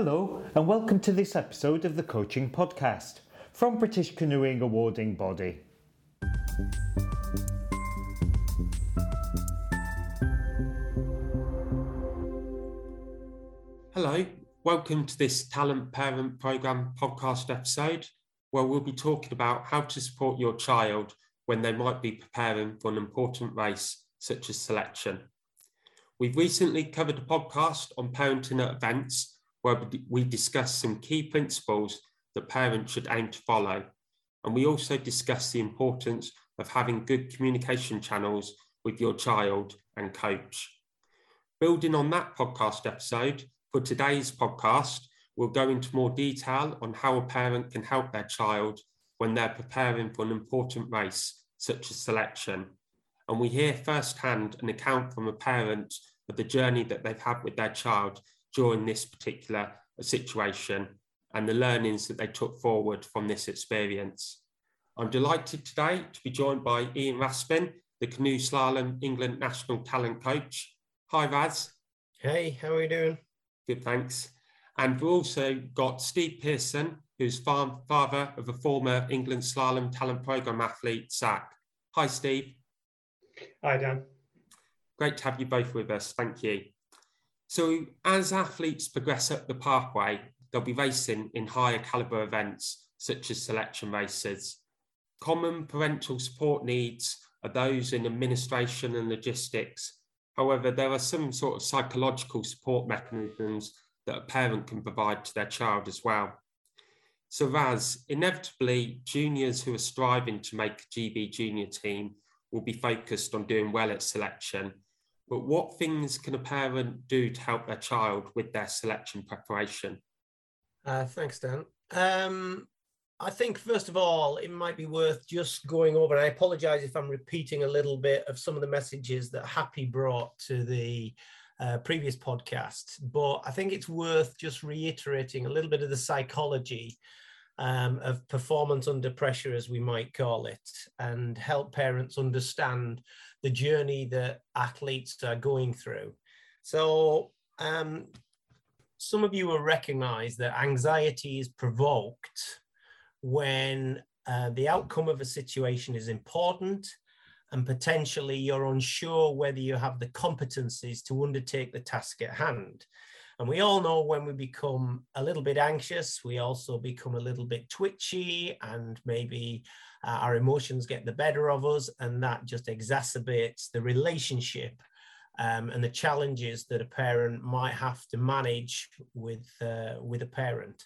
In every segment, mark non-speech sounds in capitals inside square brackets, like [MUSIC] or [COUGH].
Hello, and welcome to this episode of the Coaching Podcast from British Canoeing Awarding Body. Hello, welcome to this Talent Parent Programme podcast episode where we'll be talking about how to support your child when they might be preparing for an important race such as selection. We've recently covered a podcast on parenting at events where we discuss some key principles that parents should aim to follow. And we also discuss the importance of having good communication channels with your child and coach. Building on that podcast episode, for today's podcast, we'll go into more detail on how a parent can help their child when they're preparing for an important race, such as selection. And we hear firsthand an account from a parent of the journey that they've had with their child during this particular situation and the learnings that they took forward from this experience. I'm delighted today to be joined by Ian Raspin, the Canoe Slalom England National Talent Coach. Hi, Raz. Hey, how are you doing? Good, thanks. And we've also got Steve Pearson, who's father of a former England Slalom Talent Programme athlete, Zach. Hi, Steve. Hi, Dan. Great to have you both with us. Thank you. So, as athletes progress up the pathway, they'll be racing in higher caliber events such as selection races. Common parental support needs are those in administration and logistics. However, there are some sort of psychological support mechanisms that a parent can provide to their child as well. So, Raz, inevitably, juniors who are striving to make a GB junior team will be focused on doing well at selection but what things can a parent do to help their child with their selection preparation? Uh, thanks, Dan. Um, I think, first of all, it might be worth just going over. I apologize if I'm repeating a little bit of some of the messages that Happy brought to the uh, previous podcast, but I think it's worth just reiterating a little bit of the psychology um, of performance under pressure, as we might call it, and help parents understand the journey that athletes are going through. So, um, some of you will recognize that anxiety is provoked when uh, the outcome of a situation is important and potentially you're unsure whether you have the competencies to undertake the task at hand. And we all know when we become a little bit anxious, we also become a little bit twitchy and maybe uh, our emotions get the better of us. And that just exacerbates the relationship um, and the challenges that a parent might have to manage with, uh, with a parent.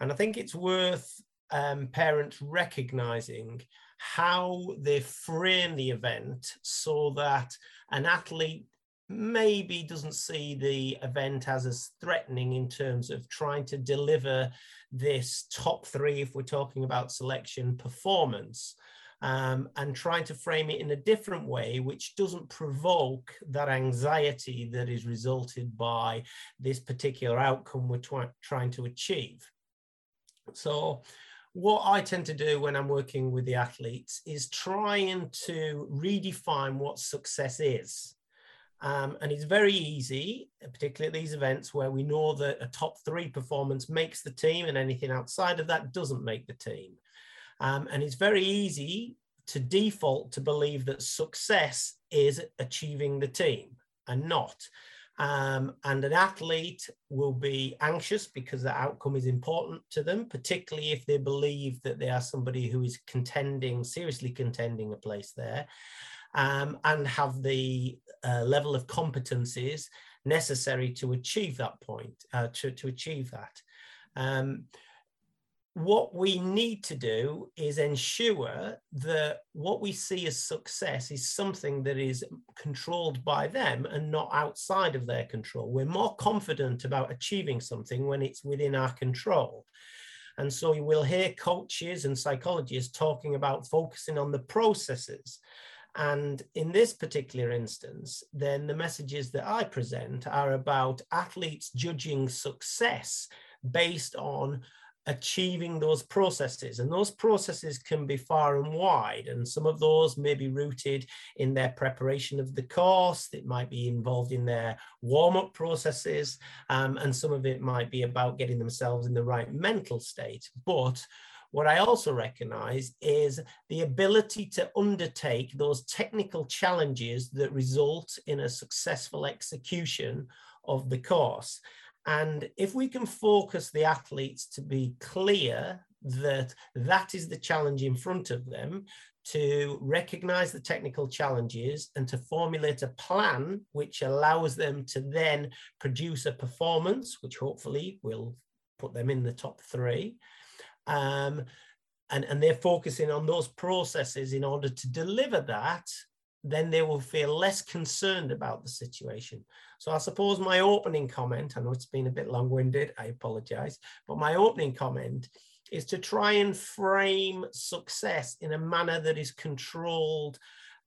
And I think it's worth um, parents recognizing how they frame the event so that an athlete maybe doesn't see the event as as threatening in terms of trying to deliver this top three, if we're talking about selection performance, um, and trying to frame it in a different way, which doesn't provoke that anxiety that is resulted by this particular outcome we're trying to achieve. So, what I tend to do when I'm working with the athletes is trying to redefine what success is. Um, and it's very easy, particularly at these events where we know that a top three performance makes the team and anything outside of that doesn't make the team. Um, and it's very easy to default to believe that success is achieving the team and not. Um, and an athlete will be anxious because the outcome is important to them, particularly if they believe that they are somebody who is contending, seriously contending a place there um, and have the uh, level of competencies necessary to achieve that point, uh, to, to achieve that. Um, what we need to do is ensure that what we see as success is something that is controlled by them and not outside of their control. We're more confident about achieving something when it's within our control. And so you will hear coaches and psychologists talking about focusing on the processes and in this particular instance, then the messages that I present are about athletes judging success based on achieving those processes. And those processes can be far and wide. And some of those may be rooted in their preparation of the course, it might be involved in their warm up processes, um, and some of it might be about getting themselves in the right mental state. But what I also recognize is the ability to undertake those technical challenges that result in a successful execution of the course. And if we can focus the athletes to be clear that that is the challenge in front of them, to recognize the technical challenges and to formulate a plan which allows them to then produce a performance, which hopefully will put them in the top three. Um, and, and they're focusing on those processes in order to deliver that, then they will feel less concerned about the situation. So I suppose my opening comment, I know it's been a bit long winded, I apologize, but my opening comment is to try and frame success in a manner that is controlled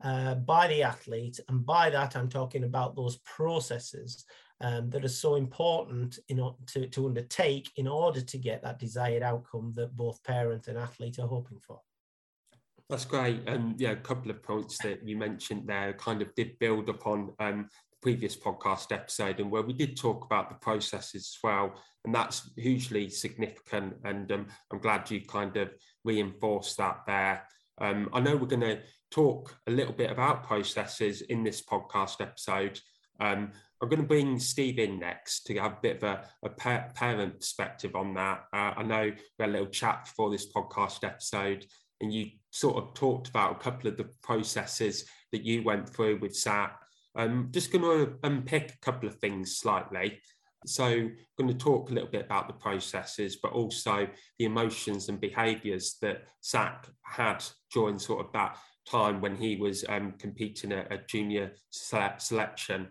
uh, by the athlete. And by that, I'm talking about those processes um, that are so important in, to, to undertake in order to get that desired outcome that both parent and athlete are hoping for. That's great. And yeah, a couple of points that you mentioned there kind of did build upon um, the previous podcast episode and where we did talk about the processes as well. And that's hugely significant. And um, I'm glad you kind of reinforced that there. Um, I know we're going to talk a little bit about processes in this podcast episode. Um, I'm going to bring Steve in next to have a bit of a, a parent perspective on that. Uh, I know we had a little chat before this podcast episode, and you sort of talked about a couple of the processes that you went through with Zach. I'm just going to unpick a couple of things slightly. So, I'm going to talk a little bit about the processes, but also the emotions and behaviours that Zach had during sort of that time when he was um, competing at a junior selection.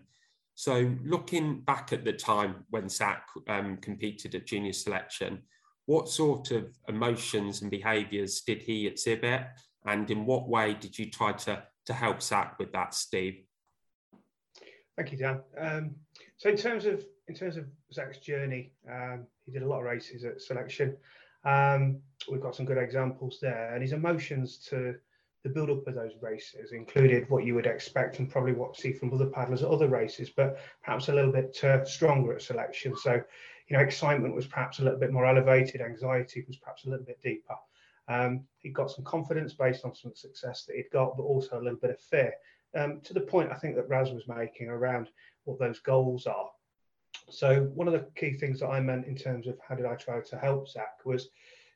So, looking back at the time when Zach um, competed at junior selection, what sort of emotions and behaviours did he exhibit, and in what way did you try to to help Zach with that, Steve? Thank you, Dan. Um, so, in terms of in terms of Zach's journey, um, he did a lot of races at selection. Um, we've got some good examples there, and his emotions to the build up of those races included what you would expect and probably what see from other paddlers at other races, but perhaps a little bit uh, stronger at selection. So, you know, excitement was perhaps a little bit more elevated, anxiety was perhaps a little bit deeper. Um, he got some confidence based on some success that he'd got, but also a little bit of fear. Um, to the point I think that Raz was making around what those goals are. So one of the key things that I meant in terms of how did I try to help Zach was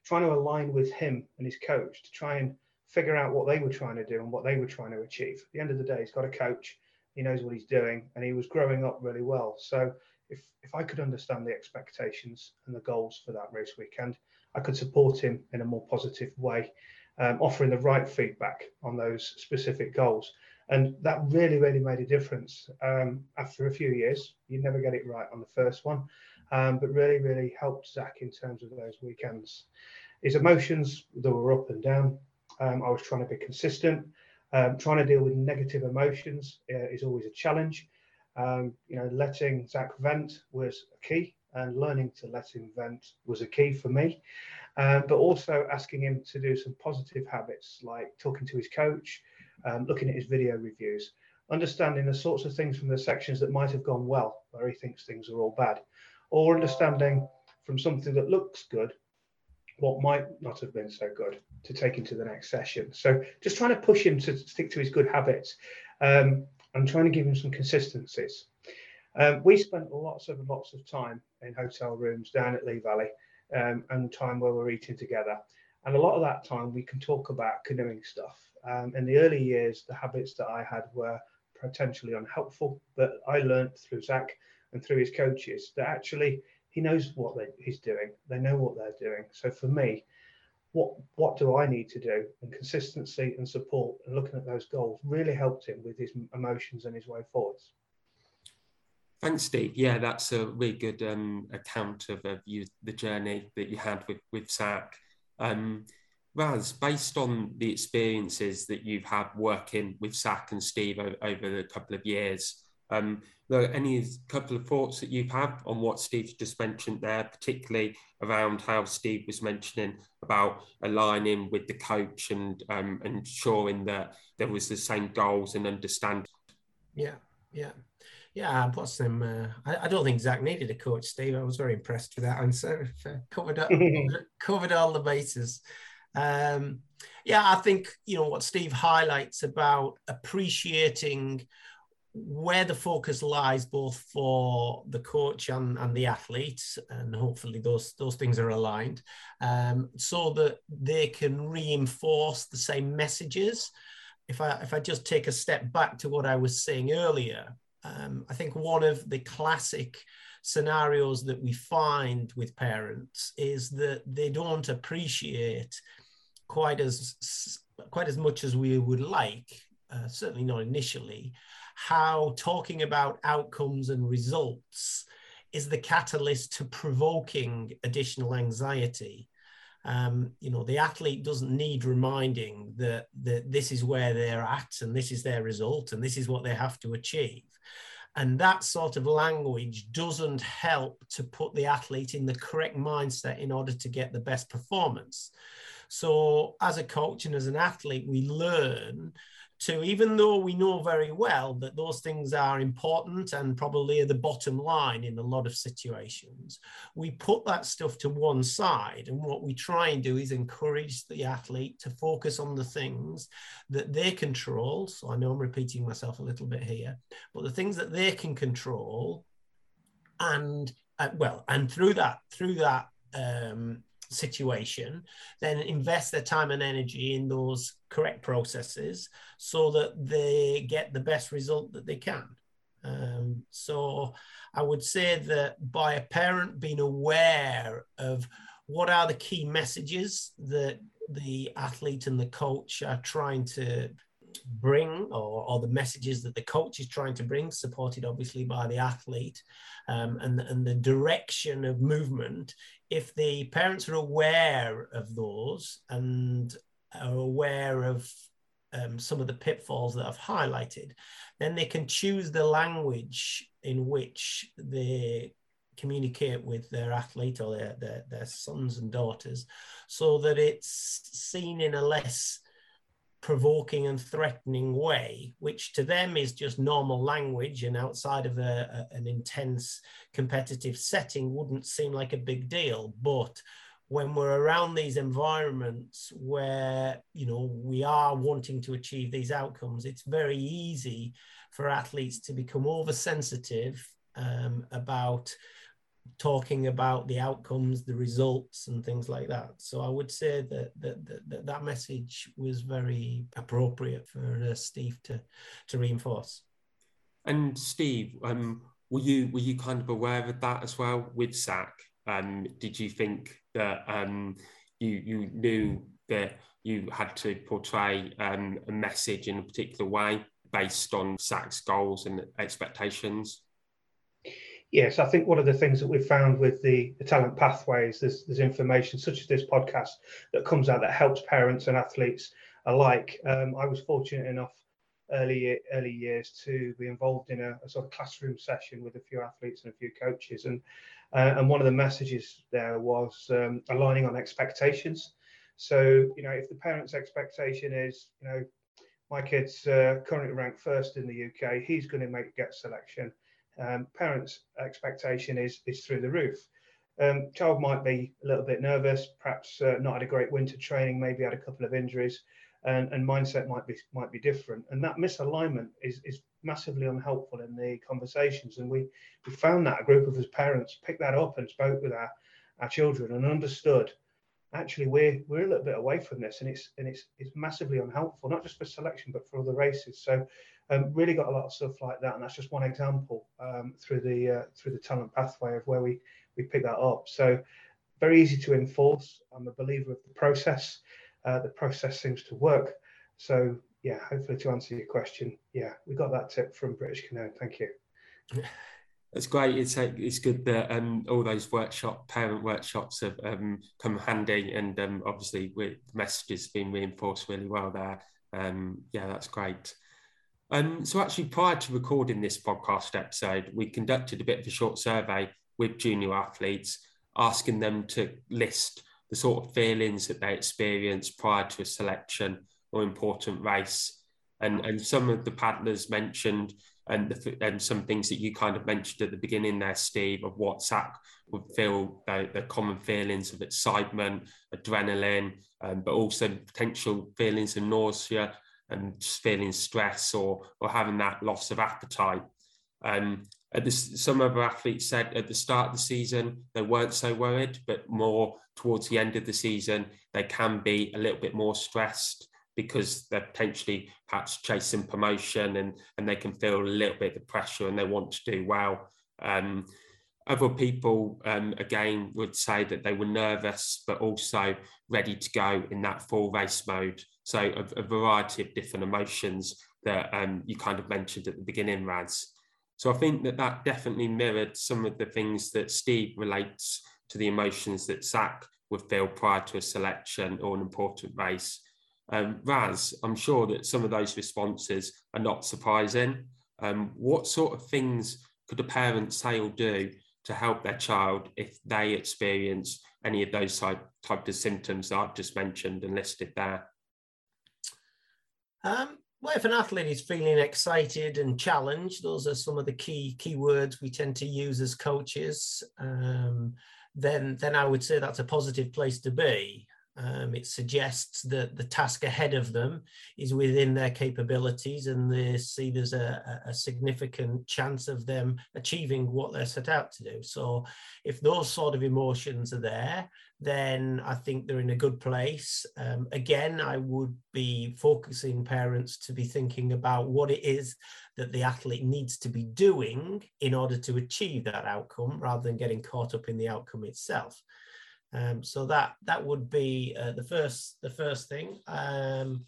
trying to align with him and his coach to try and figure out what they were trying to do and what they were trying to achieve. At the end of the day, he's got a coach, he knows what he's doing, and he was growing up really well. So if if I could understand the expectations and the goals for that race weekend, I could support him in a more positive way, um, offering the right feedback on those specific goals. And that really, really made a difference. Um, after a few years, you never get it right on the first one, um, but really, really helped Zach in terms of those weekends. His emotions, they were up and down. Um, I was trying to be consistent. Um, trying to deal with negative emotions uh, is always a challenge. Um, you know, letting Zach vent was a key, and learning to let him vent was a key for me. Um, but also asking him to do some positive habits like talking to his coach, um, looking at his video reviews, understanding the sorts of things from the sections that might have gone well, where he thinks things are all bad, or understanding from something that looks good what might not have been so good to take into the next session. So just trying to push him to stick to his good habits um, and trying to give him some consistencies. Um, we spent lots of lots of time in hotel rooms down at Lee Valley um, and time where we're eating together. And a lot of that time we can talk about canoeing stuff. Um, in the early years, the habits that I had were potentially unhelpful, but I learned through Zach and through his coaches that actually he knows what they, he's doing. They know what they're doing. So for me, what what do I need to do? And consistency and support and looking at those goals really helped him with his emotions and his way forwards. Thanks, Steve. Yeah, that's a really good um, account of, of you, the journey that you had with with Zach. Um, Raz, based on the experiences that you've had working with Zach and Steve over, over a couple of years, um, there any couple of thoughts that you have had on what Steve just mentioned there, particularly around how Steve was mentioning about aligning with the coach and um, ensuring that there was the same goals and understanding? Yeah, yeah. Yeah, what's them? Uh, I, I, don't think Zach needed a coach, Steve. I was very impressed with that answer. [LAUGHS] Covered up, [LAUGHS] covered all the bases. Um, yeah, I think you know what Steve highlights about appreciating where the focus lies both for the coach and, and the athletes and hopefully those those things are aligned um, so that they can reinforce the same messages. If i if i just take a step back to what i was saying earlier um, i think one of the classic scenarios that we find with parents is that they don't appreciate quite as quite as much as we would like uh, certainly not initially how talking about outcomes and results is the catalyst to provoking additional anxiety. Um, you know, the athlete doesn't need reminding that, that this is where they're at and this is their result and this is what they have to achieve. And that sort of language doesn't help to put the athlete in the correct mindset in order to get the best performance. So, as a coach and as an athlete, we learn to even though we know very well that those things are important and probably are the bottom line in a lot of situations, we put that stuff to one side. And what we try and do is encourage the athlete to focus on the things that they control. So I know I'm repeating myself a little bit here, but the things that they can control and uh, well, and through that, through that um, situation, then invest their time and energy in those correct processes so that they get the best result that they can. Um, so I would say that by a parent being aware of what are the key messages that the athlete and the coach are trying to bring or, or the messages that the coach is trying to bring supported obviously by the athlete um, and, and the direction of movement if the parents are aware of those and are aware of um, some of the pitfalls that I've highlighted, then they can choose the language in which they communicate with their athlete or their, their, their sons and daughters so that it's seen in a less provoking and threatening way, which to them is just normal language and outside of a, a, an intense competitive setting wouldn't seem like a big deal. But when we're around these environments where you know we are wanting to achieve these outcomes, it's very easy for athletes to become oversensitive um, about talking about the outcomes, the results, and things like that. So I would say that that that, that message was very appropriate for uh, Steve to to reinforce. And Steve, um, were you were you kind of aware of that as well with Zach? Um, did you think that um, you you knew that you had to portray um, a message in a particular way based on Zach's goals and expectations? Yes, I think one of the things that we've found with the, the talent pathways, there's, there's information such as this podcast that comes out that helps parents and athletes alike. Um, I was fortunate enough early early years to be involved in a, a, sort of classroom session with a few athletes and a few coaches, and uh, and one of the messages there was um, aligning on expectations. So you know, if the parent's expectation is, you know, my kid's uh, currently ranked first in the UK, he's going to make get selection um, parents' expectation is is through the roof. Um, child might be a little bit nervous, perhaps uh, not had a great winter training, maybe had a couple of injuries, and, and mindset might be might be different. And that misalignment is is massively unhelpful in the conversations. And we we found that a group of us parents picked that up and spoke with our our children and understood actually we're we're a little bit away from this and it's and it's it's massively unhelpful not just for selection but for other races so um, really got a lot of stuff like that, and that's just one example um, through the uh, through the talent pathway of where we we pick that up. So very easy to enforce. I'm a believer of the process. Uh, the process seems to work. So yeah, hopefully to answer your question, yeah, we got that tip from British Canoe. Thank you. [LAUGHS] It's great. It's it's good that um, all those workshop parent workshops have um, come handy, and um, obviously with messages being reinforced really well there. Um, yeah, that's great. Um, so actually, prior to recording this podcast episode, we conducted a bit of a short survey with junior athletes, asking them to list the sort of feelings that they experienced prior to a selection or important race. And, and some of the paddlers mentioned and, the, and some things that you kind of mentioned at the beginning there, Steve, of what Zach would feel the, the common feelings of excitement, adrenaline, um, but also potential feelings of nausea and just feeling stress or or having that loss of appetite. Um, this, some other athletes said at the start of the season they weren't so worried, but more towards the end of the season they can be a little bit more stressed because they're potentially perhaps chasing promotion and and they can feel a little bit of pressure and they want to do well. Um, other people, um, again, would say that they were nervous, but also ready to go in that full race mode. So, a, a variety of different emotions that um, you kind of mentioned at the beginning, Raz. So, I think that that definitely mirrored some of the things that Steve relates to the emotions that Zach would feel prior to a selection or an important race. Um, Raz, I'm sure that some of those responses are not surprising. Um, what sort of things could a parent say or do to help their child if they experience any of those type, type of symptoms that I've just mentioned and listed there? Um, well, if an athlete is feeling excited and challenged, those are some of the key key words we tend to use as coaches. Um, then, then I would say that's a positive place to be. Um, it suggests that the task ahead of them is within their capabilities and they see there's a, a, significant chance of them achieving what they're set out to do. So if those sort of emotions are there, then I think they're in a good place. Um, again, I would be focusing parents to be thinking about what it is that the athlete needs to be doing in order to achieve that outcome rather than getting caught up in the outcome itself. Um, so that that would be uh, the first the first thing. Um,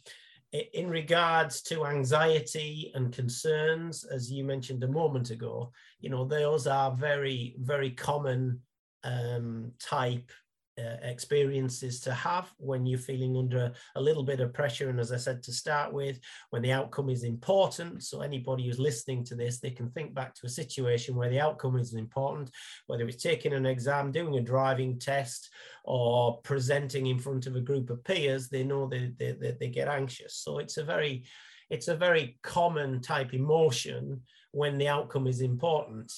in regards to anxiety and concerns, as you mentioned a moment ago, you know those are very very common um, type uh, experiences to have when you're feeling under a little bit of pressure. And as I said to start with, when the outcome is important. So anybody who's listening to this, they can think back to a situation where the outcome is important, whether it's taking an exam, doing a driving test, or presenting in front of a group of peers, they know they, they, they, they get anxious. So it's a very it's a very common type emotion when the outcome is important.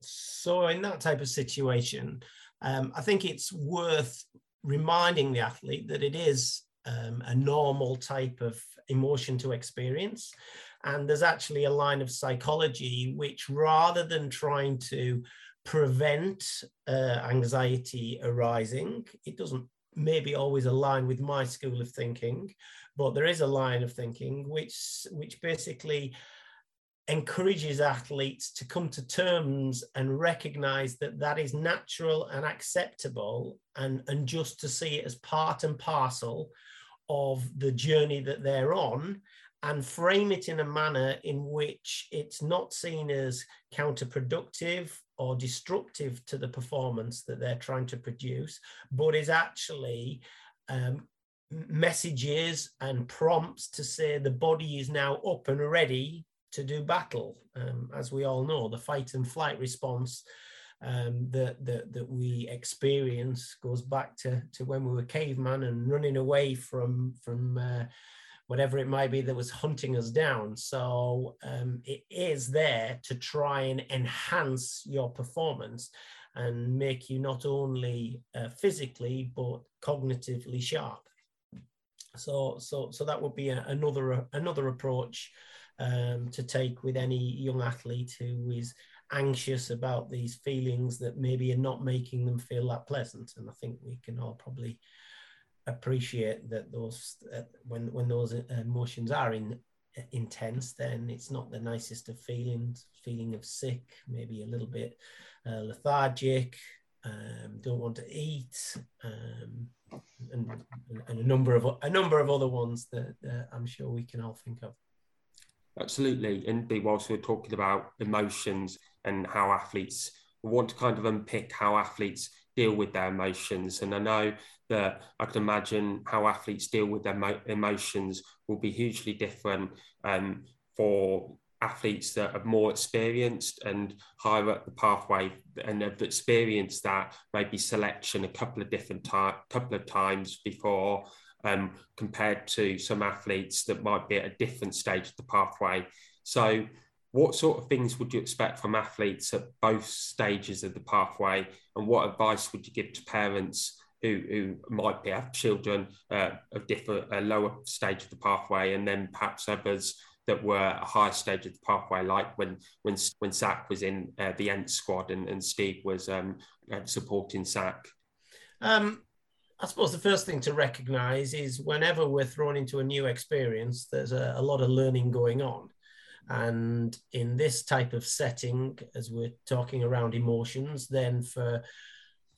So in that type of situation, um, I think it's worth reminding the athlete that it is um, a normal type of emotion to experience. And there's actually a line of psychology which, rather than trying to prevent uh, anxiety arising, it doesn't maybe always align with my school of thinking, but there is a line of thinking which which basically encourages athletes to come to terms and recognize that that is natural and acceptable and, and just to see it as part and parcel of the journey that they're on and frame it in a manner in which it's not seen as counterproductive or destructive to the performance that they're trying to produce, but is actually um, messages and prompts to say the body is now up and ready to do battle. Um, as we all know, the fight and flight response um, that, that, that we experience goes back to, to when we were caveman and running away from, from uh, whatever it might be that was hunting us down. So um, it is there to try and enhance your performance and make you not only uh, physically but cognitively sharp. So, so, so that would be a, another another approach um, to take with any young athlete who is anxious about these feelings that maybe are not making them feel that pleasant. And I think we can all probably appreciate that those uh, when when those emotions are in intense, then it's not the nicest of feelings. Feeling of sick, maybe a little bit uh, lethargic, um, don't want to eat, um, and, and, a number of a number of other ones that uh, I'm sure we can all think of. Absolutely. And whilst we're talking about emotions and how athletes want to kind of unpick how athletes deal with their emotions. And I know that I can imagine how athletes deal with their mo- emotions will be hugely different um, for athletes that are more experienced and higher up the pathway and have experienced that maybe selection a couple of different couple of times before um, compared to some athletes that might be at a different stage of the pathway so what sort of things would you expect from athletes at both stages of the pathway and what advice would you give to parents who, who might be have children uh, of different a lower stage of the pathway and then perhaps others that were a higher stage of the pathway, like when when when Zach was in uh, the Ent squad and, and Steve was um, uh, supporting Zach? Um, I suppose the first thing to recognise is whenever we're thrown into a new experience, there's a, a lot of learning going on. And in this type of setting, as we're talking around emotions, then for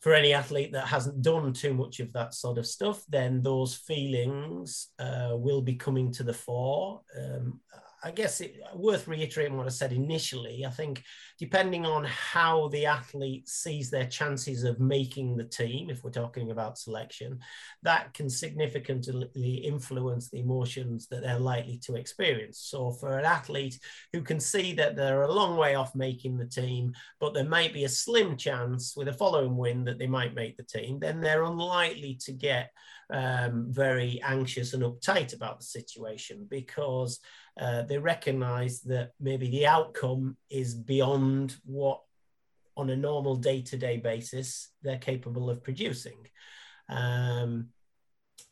for any athlete that hasn't done too much of that sort of stuff, then those feelings uh, will be coming to the fore. Um, I guess it worth reiterating what I said initially. I think depending on how the athlete sees their chances of making the team, if we're talking about selection, that can significantly influence the emotions that they're likely to experience. So for an athlete who can see that they're a long way off making the team, but there might be a slim chance with a following win that they might make the team, then they're unlikely to get um, very anxious and uptight about the situation because uh, they recognize that maybe the outcome is beyond what on a normal day-to-day basis they're capable of producing. Um,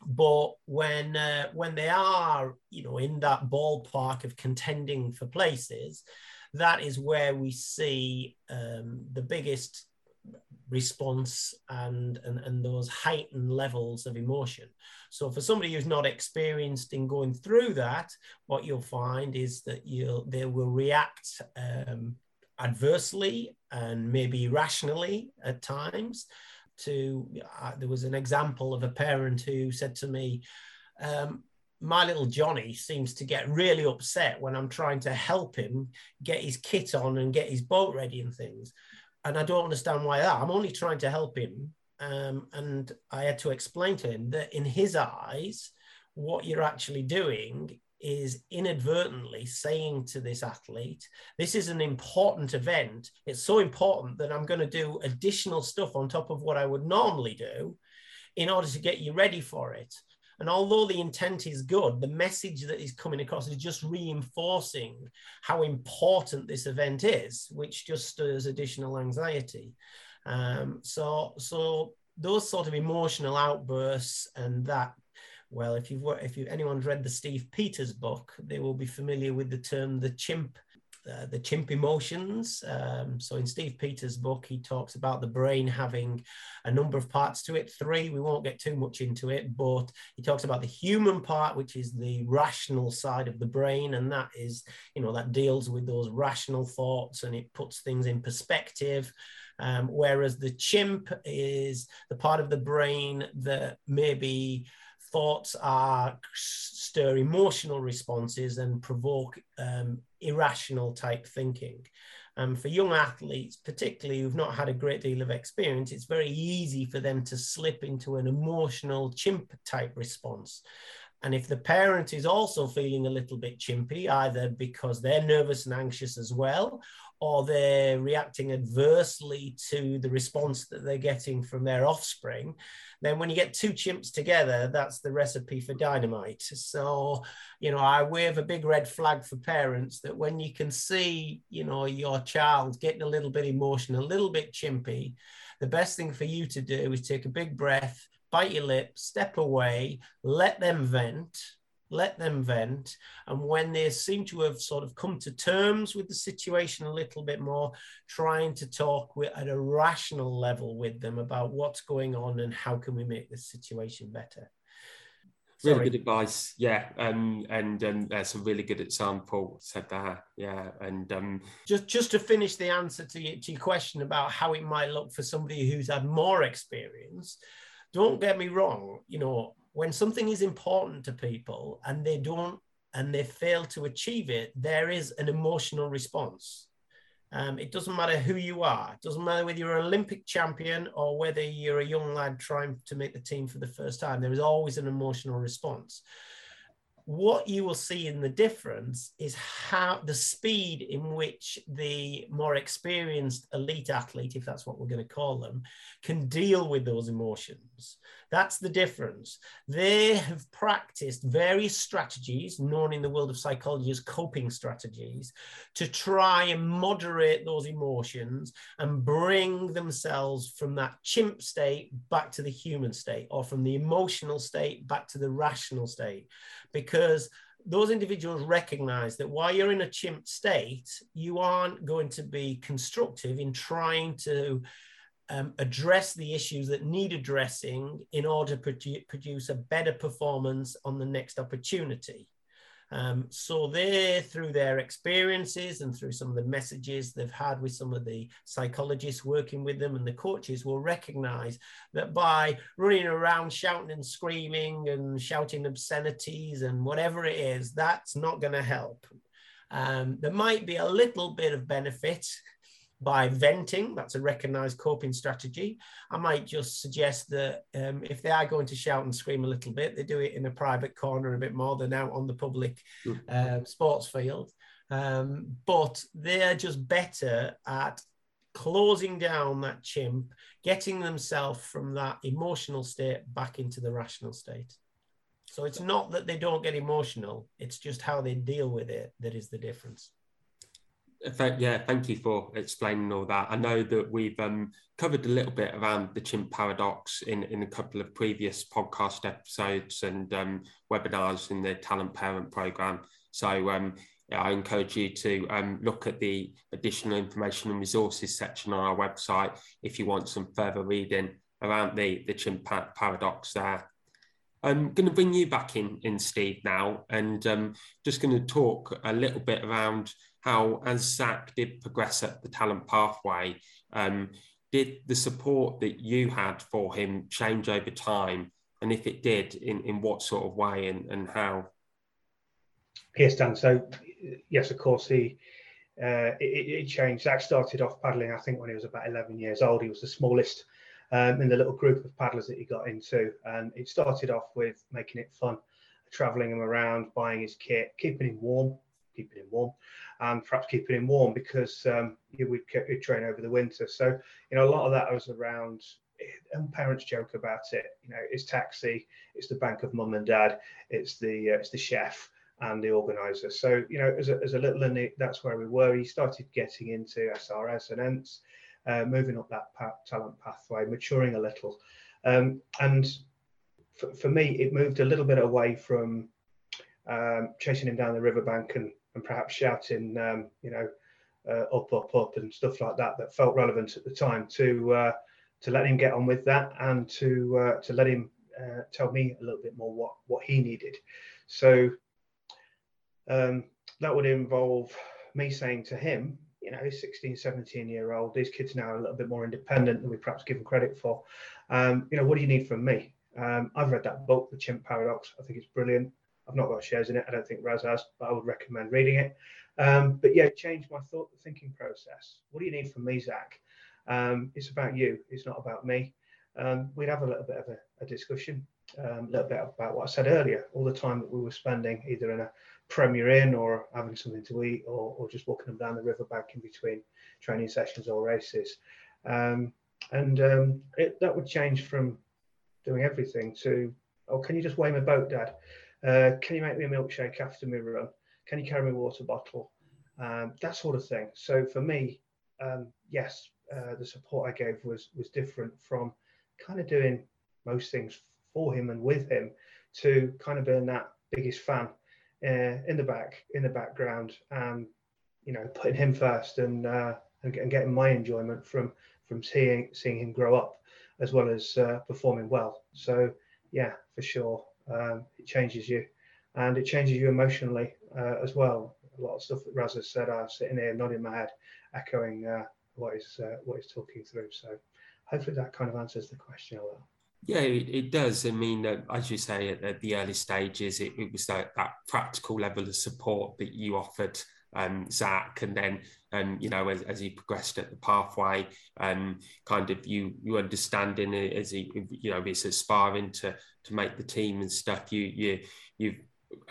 but when uh, when they are you know in that ballpark of contending for places that is where we see um, the biggest response and, and and those heightened levels of emotion. So for somebody who's not experienced in going through that what you'll find is that you'll they will react um, adversely and maybe irrationally at times to uh, there was an example of a parent who said to me um, my little Johnny seems to get really upset when I'm trying to help him get his kit on and get his boat ready and things and I don't understand why that. I'm only trying to help him. Um, and I had to explain to him that in his eyes, what you're actually doing is inadvertently saying to this athlete, This is an important event. It's so important that I'm going to do additional stuff on top of what I would normally do in order to get you ready for it. And although the intent is good, the message that is coming across is just reinforcing how important this event is, which just stirs additional anxiety. Um, so, so those sort of emotional outbursts and that well, if you've if you anyone's read the Steve Peters book, they will be familiar with the term the chimp uh, the chimp emotions. Um, so in Steve Peters' book, he talks about the brain having a number of parts to it. Three, we won't get too much into it, but he talks about the human part, which is the rational side of the brain, and that is, you know, that deals with those rational thoughts and it puts things in perspective. Um, whereas the chimp is the part of the brain that maybe thoughts are stir emotional responses and provoke um, irrational type thinking. Um, for young athletes, particularly who've not had a great deal of experience, it's very easy for them to slip into an emotional chimp type response. And if the parent is also feeling a little bit chimpy, either because they're nervous and anxious as well, or they're reacting adversely to the response that they're getting from their offspring, then when you get two chimps together, that's the recipe for dynamite. So, you know, I wave a big red flag for parents that when you can see, you know, your child getting a little bit emotional, a little bit chimpy, the best thing for you to do is take a big breath, bite your lip, step away, let them vent let them vent. And when they seem to have sort of come to terms with the situation a little bit more, trying to talk with, at a rational level with them about what's going on and how can we make this situation better. Sorry. Really good advice, yeah, um, and and that's a really good example. Said that, yeah, and um, just just to finish the answer to your, to your question about how it might look for somebody who's had more experience. Don't get me wrong, you know, when something is important to people and they don't and they fail to achieve it, there is an emotional response. Um, it doesn't matter who you are. It doesn't matter whether you're an Olympic champion or whether you're a young lad trying to make the team for the first time. There is always an emotional response. what you will see in the difference is how the speed in which the more experienced elite athlete, if that's what we're going to call them, can deal with those emotions. That's the difference. They have practiced various strategies known in the world of psychology as coping strategies to try and moderate those emotions and bring themselves from that chimp state back to the human state or from the emotional state back to the rational state because those individuals recognize that while you're in a chimp state, you aren't going to be constructive in trying to um, address the issues that need addressing in order to produ- produce a better performance on the next opportunity. Um, so they, through their experiences and through some of the messages they've had with some of the psychologists working with them and the coaches, will recognize that by running around shouting and screaming and shouting obscenities and whatever it is, that's not going to help. Um, there might be a little bit of benefit by venting. That's a recognized coping strategy. I might just suggest that um, if they are going to shout and scream a little bit, they do it in a private corner a bit more than out on the public uh, sports field. Um, but they're just better at closing down that chimp, getting themselves from that emotional state back into the rational state. So it's not that they don't get emotional, it's just how they deal with it that is the difference yeah, thank you for explaining all that. I know that we've um, covered a little bit around the chimp paradox in, in a couple of previous podcast episodes and um, webinars in the Talent Parent Program. So um, I encourage you to um, look at the additional information and resources section on our website if you want some further reading around the, the chimp paradox there. I'm going to bring you back in, in Steve now, and um, just going to talk a little bit around how, as Zach did progress up the talent pathway, um, did the support that you had for him change over time? And if it did, in, in what sort of way and, and how? Yes, Dan. So, yes, of course, he uh, it, it, changed. Zach started off paddling, I think, when he was about 11 years old. He was the smallest um, in the little group of paddlers that he got into. And it started off with making it fun, traveling him around, buying his kit, keeping him warm, keeping him warm, and perhaps keeping him warm because um, we'd, train over the winter. So, you know, a lot of that was around and parents joke about it. You know, it's taxi, it's the bank of mum and dad, it's the uh, it's the chef and the organizer. So you know, as a, as a little and that's where we were. He started getting into SRS and ENTS, uh, moving up that pa- talent pathway, maturing a little. Um, and for, for, me, it moved a little bit away from um, chasing him down the riverbank and, and perhaps shouting, um, you know, uh, up, up, up, and stuff like that that felt relevant at the time to uh, to let him get on with that and to uh, to let him uh, tell me a little bit more what what he needed. So um, that would involve me saying to him, you know, 16, 17 year old, these kids now are a little bit more independent than we perhaps give them credit for. Um, you know, what do you need from me? Um, I've read that book, The Chimp Paradox. I think it's brilliant. I've not got shares in it. I don't think Raz has, but I would recommend reading it. Um, but yeah, change my thought thinking process. What do you need from me, Zach? Um, it's about you. It's not about me. Um, we'd have a little bit of a, a discussion, um, a little bit about what I said earlier. All the time that we were spending either in a Premier Inn or having something to eat or, or just walking them down the river, riverbank in between training sessions or races. Um, and um, it, that would change from doing everything to, oh, can you just weigh my boat, Dad? Uh, can you make me a milkshake after my run? Can you carry me a water bottle? Um, that sort of thing. So for me, um, yes, uh, the support I gave was was different from kind of doing most things for him and with him to kind of being that biggest fan uh, in the back, in the background, and you know, putting him first and uh, and, and, getting my enjoyment from from seeing seeing him grow up, as well as uh, performing well. So yeah, for sure, um, it changes you, and it changes you emotionally uh, as well. A lot of stuff that Raz has said, I'm sitting here nodding my head, echoing uh, what is uh, what he's talking through. So hopefully that kind of answers the question a little. Yeah, it, it does. I mean, uh, as you say, at, at, the early stages, it, it was that, that practical level of support that you offered um, Zach, and then um, you know as, as he progressed at the pathway, um, kind of you you understanding it as he you know he's aspiring to to make the team and stuff. You you you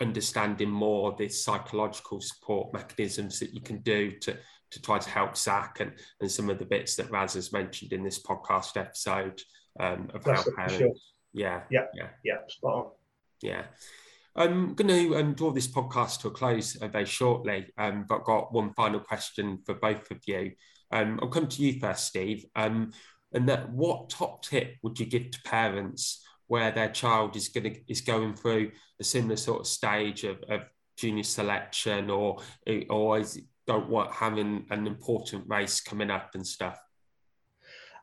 understanding more the psychological support mechanisms that you can do to to try to help Zach and, and some of the bits that Raz has mentioned in this podcast episode um, of That's how parents. Sure. Yeah, yeah, yeah, yeah, spot on. Yeah. I'm going to um, draw this podcast to a close uh, very shortly, um, but got one final question for both of you. Um, I'll come to you first, Steve. Um, and that, what top tip would you give to parents where their child is going is going through a similar sort of stage of, of junior selection, or or is don't want having an important race coming up and stuff?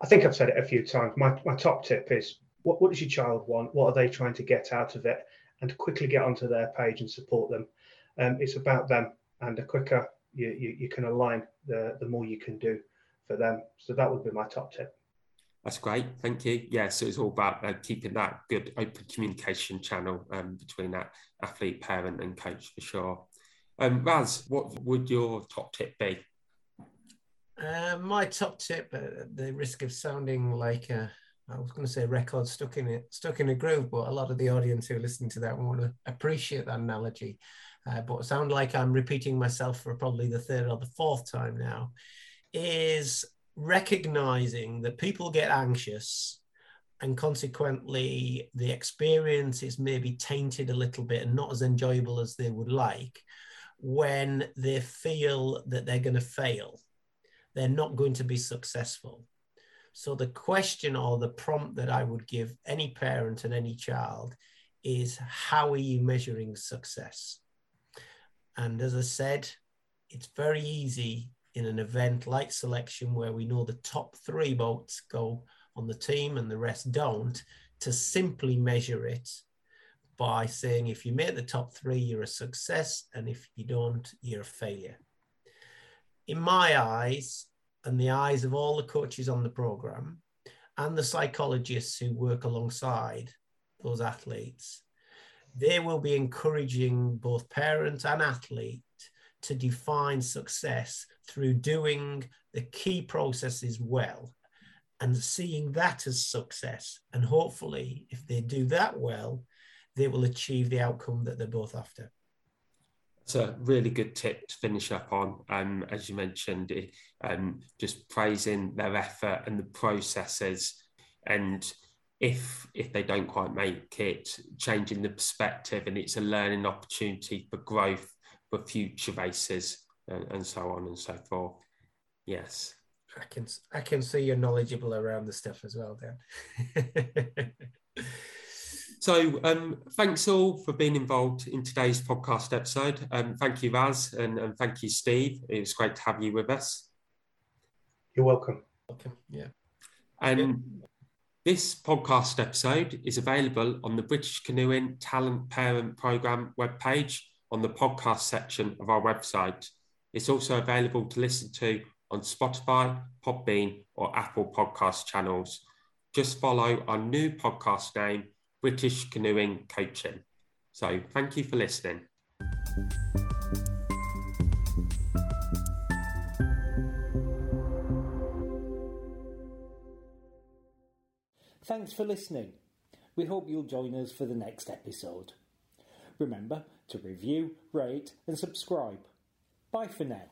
I think I've said it a few times. My my top tip is what, what does your child want? What are they trying to get out of it? And quickly get onto their page and support them. Um, it's about them, and the quicker you, you, you can align, the the more you can do for them. So that would be my top tip. That's great, thank you. Yeah, so it's all about uh, keeping that good open communication channel um, between that athlete, parent, and coach for sure. Um, Raz, what would your top tip be? Uh, my top tip, uh, the risk of sounding like a, I was going to say record stuck in it, stuck in a groove, but a lot of the audience who are listening to that want to appreciate that analogy. Uh, but sound like I'm repeating myself for probably the third or the fourth time now. Is recognizing that people get anxious and consequently the experience is maybe tainted a little bit and not as enjoyable as they would like when they feel that they're going to fail they're not going to be successful so the question or the prompt that i would give any parent and any child is how are you measuring success? And as i said it's very easy in an event like selection where we know the top three boats go on the team and the rest don't to simply measure it by saying if you make the top three you're a success and if you don't you're a failure. In my eyes and the eyes of all the coaches on the program and the psychologists who work alongside those athletes they will be encouraging both parent and athlete to define success through doing the key processes well and seeing that as success. And hopefully, if they do that well, they will achieve the outcome that they're both after. It's a really good tip to finish up on. Um, as you mentioned, it, um, just praising their effort and the processes, and if if they don't quite make it, changing the perspective, and it's a learning opportunity for growth for future races and, and so on and so forth. Yes. I can I can see you're knowledgeable around the stuff as well, Dan. [LAUGHS] so um, thanks all for being involved in today's podcast episode. Um, thank you, Raz, and, and thank you, Steve. It was great to have you with us. You're welcome. Welcome. Yeah. And yeah. this podcast episode is available on the British Canoeing Talent Parent Programme webpage on the podcast section of our website. It's also available to listen to on Spotify, Podbean, or Apple podcast channels. Just follow our new podcast name, British Canoeing Coaching. So thank you for listening. Thanks for listening. We hope you'll join us for the next episode. Remember to review, rate, and subscribe. Bye for now.